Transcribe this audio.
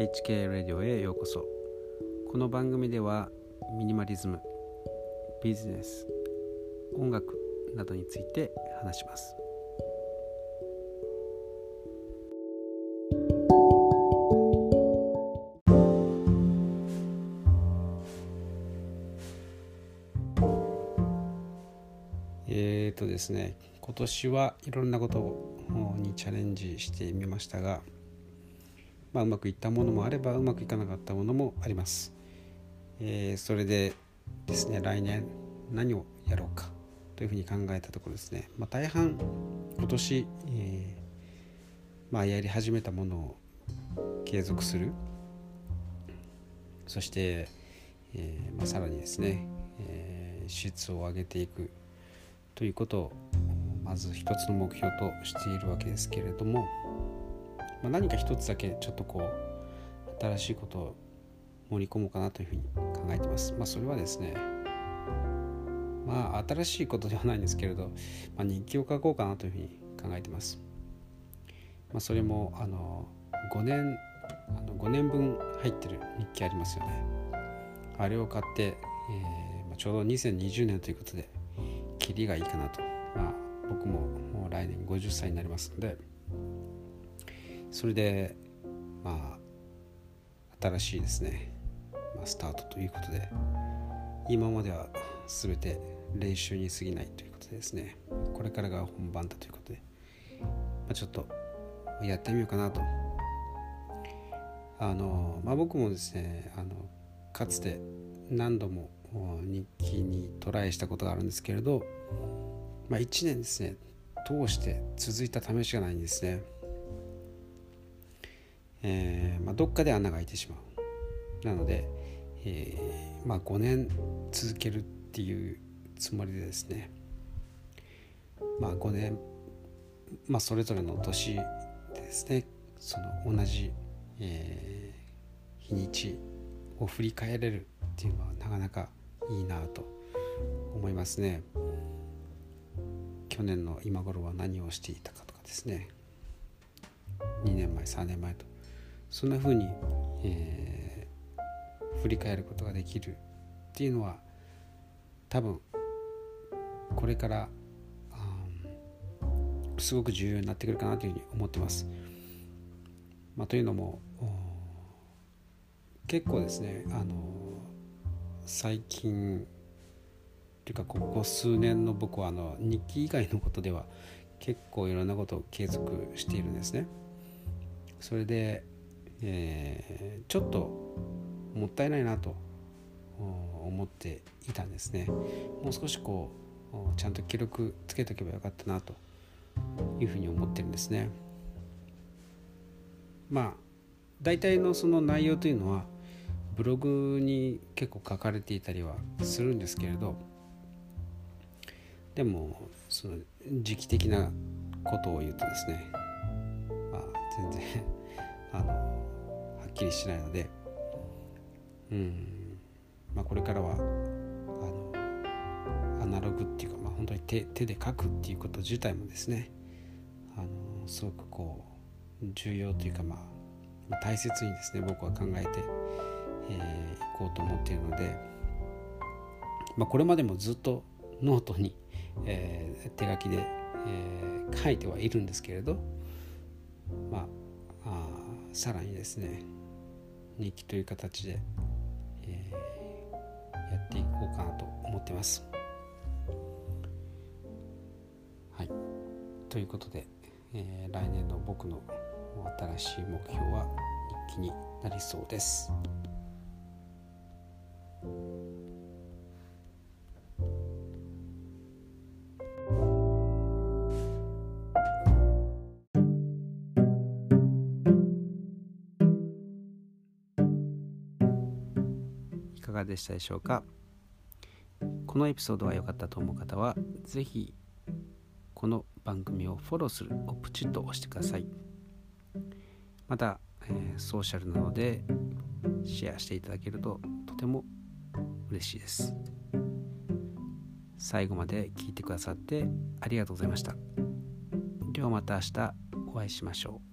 HK ラディオへようこそ。この番組ではミニマリズムビジネス音楽などについて話します。えーとですね今年はいろんなことにチャレンジしてみましたが、まあ、うまくいったものもあればうまくいかなかったものもあります、えー、それでですね来年何をやろうかというふうに考えたところですね、まあ、大半今年、えー、まあ、やり始めたものを継続する。そして、えー、まあ、さらにですね、え質を上げていくということをまず一つの目標としているわけですけれども、まあ、何か一つだけちょっとこう新しいことを盛り込もうかなというふうに考えてます。まあ、それはですねまあ新しいことではないんですけれど、まあ、日記を書こうかなというふうに考えてます。まあ、それもあの5年あの5年分入ってる日記ありますよね。あれを買って、えーまあ、ちょうど2020年ということで切りがいいかなと。まあ僕ももう来年50歳になりますのでそれでまあ新しいですね、まあ、スタートということで今までは全て練習に過ぎないということでですね。これからが本番だということで、まあ、ちょっとやってみようかなと。あのまあ僕もですねあのかつて何度も日記にトライしたことがあるんですけれどまあ、1年ですね通して続いた試しがないんですね。えーまあ、どっかで穴が開いてしまう。なので、えーまあ、5年続けるっていうつもりでですね、まあ、5年、まあ、それぞれの年でですねその同じ、えー、日にちを振り返れるっていうのはなかなかいいなと思いますね。去年の今頃は何をしていたかとかですね2年前3年前とそんな風に、えー、振り返ることができるっていうのは多分これからすごく重要になってくるかなというふうに思ってます。まあ、というのも結構ですねあの最近というかここ数年の僕はあの日記以外のことでは結構いろんなことを継続しているんですね。それで、えー、ちょっともったいないなと思っていたんですね。もう少しこうちゃんと記録つけとけばよかったなというふうに思ってるんですね。まあ大体のその内容というのはブログに結構書かれていたりはするんですけれどでもその時期的なことを言うとですねまあ全然 あのきりしないのでうん。まあこれからはあのアナログっていうか、まあ、本当に手手で書くっていうこと自体もですねあのすごくこう重要というか、まあ、大切にですね僕は考えてい、えー、こうと思っているので、まあ、これまでもずっとノートにえー、手書きで、えー、書いてはいるんですけれど、まあ、あさらにですね日記という形で、えー、やっていこうかなと思ってます。はい、ということで、えー、来年の僕の新しい目標は日記になりそうです。かがでしたでしょうか？このエピソードが良かったと思う方は是非この番組をフォローするをプチッと押してください。また、えー、ソーシャルなのでシェアしていただけるととても嬉しいです。最後まで聞いてくださってありがとうございました。ではまた明日お会いしましょう。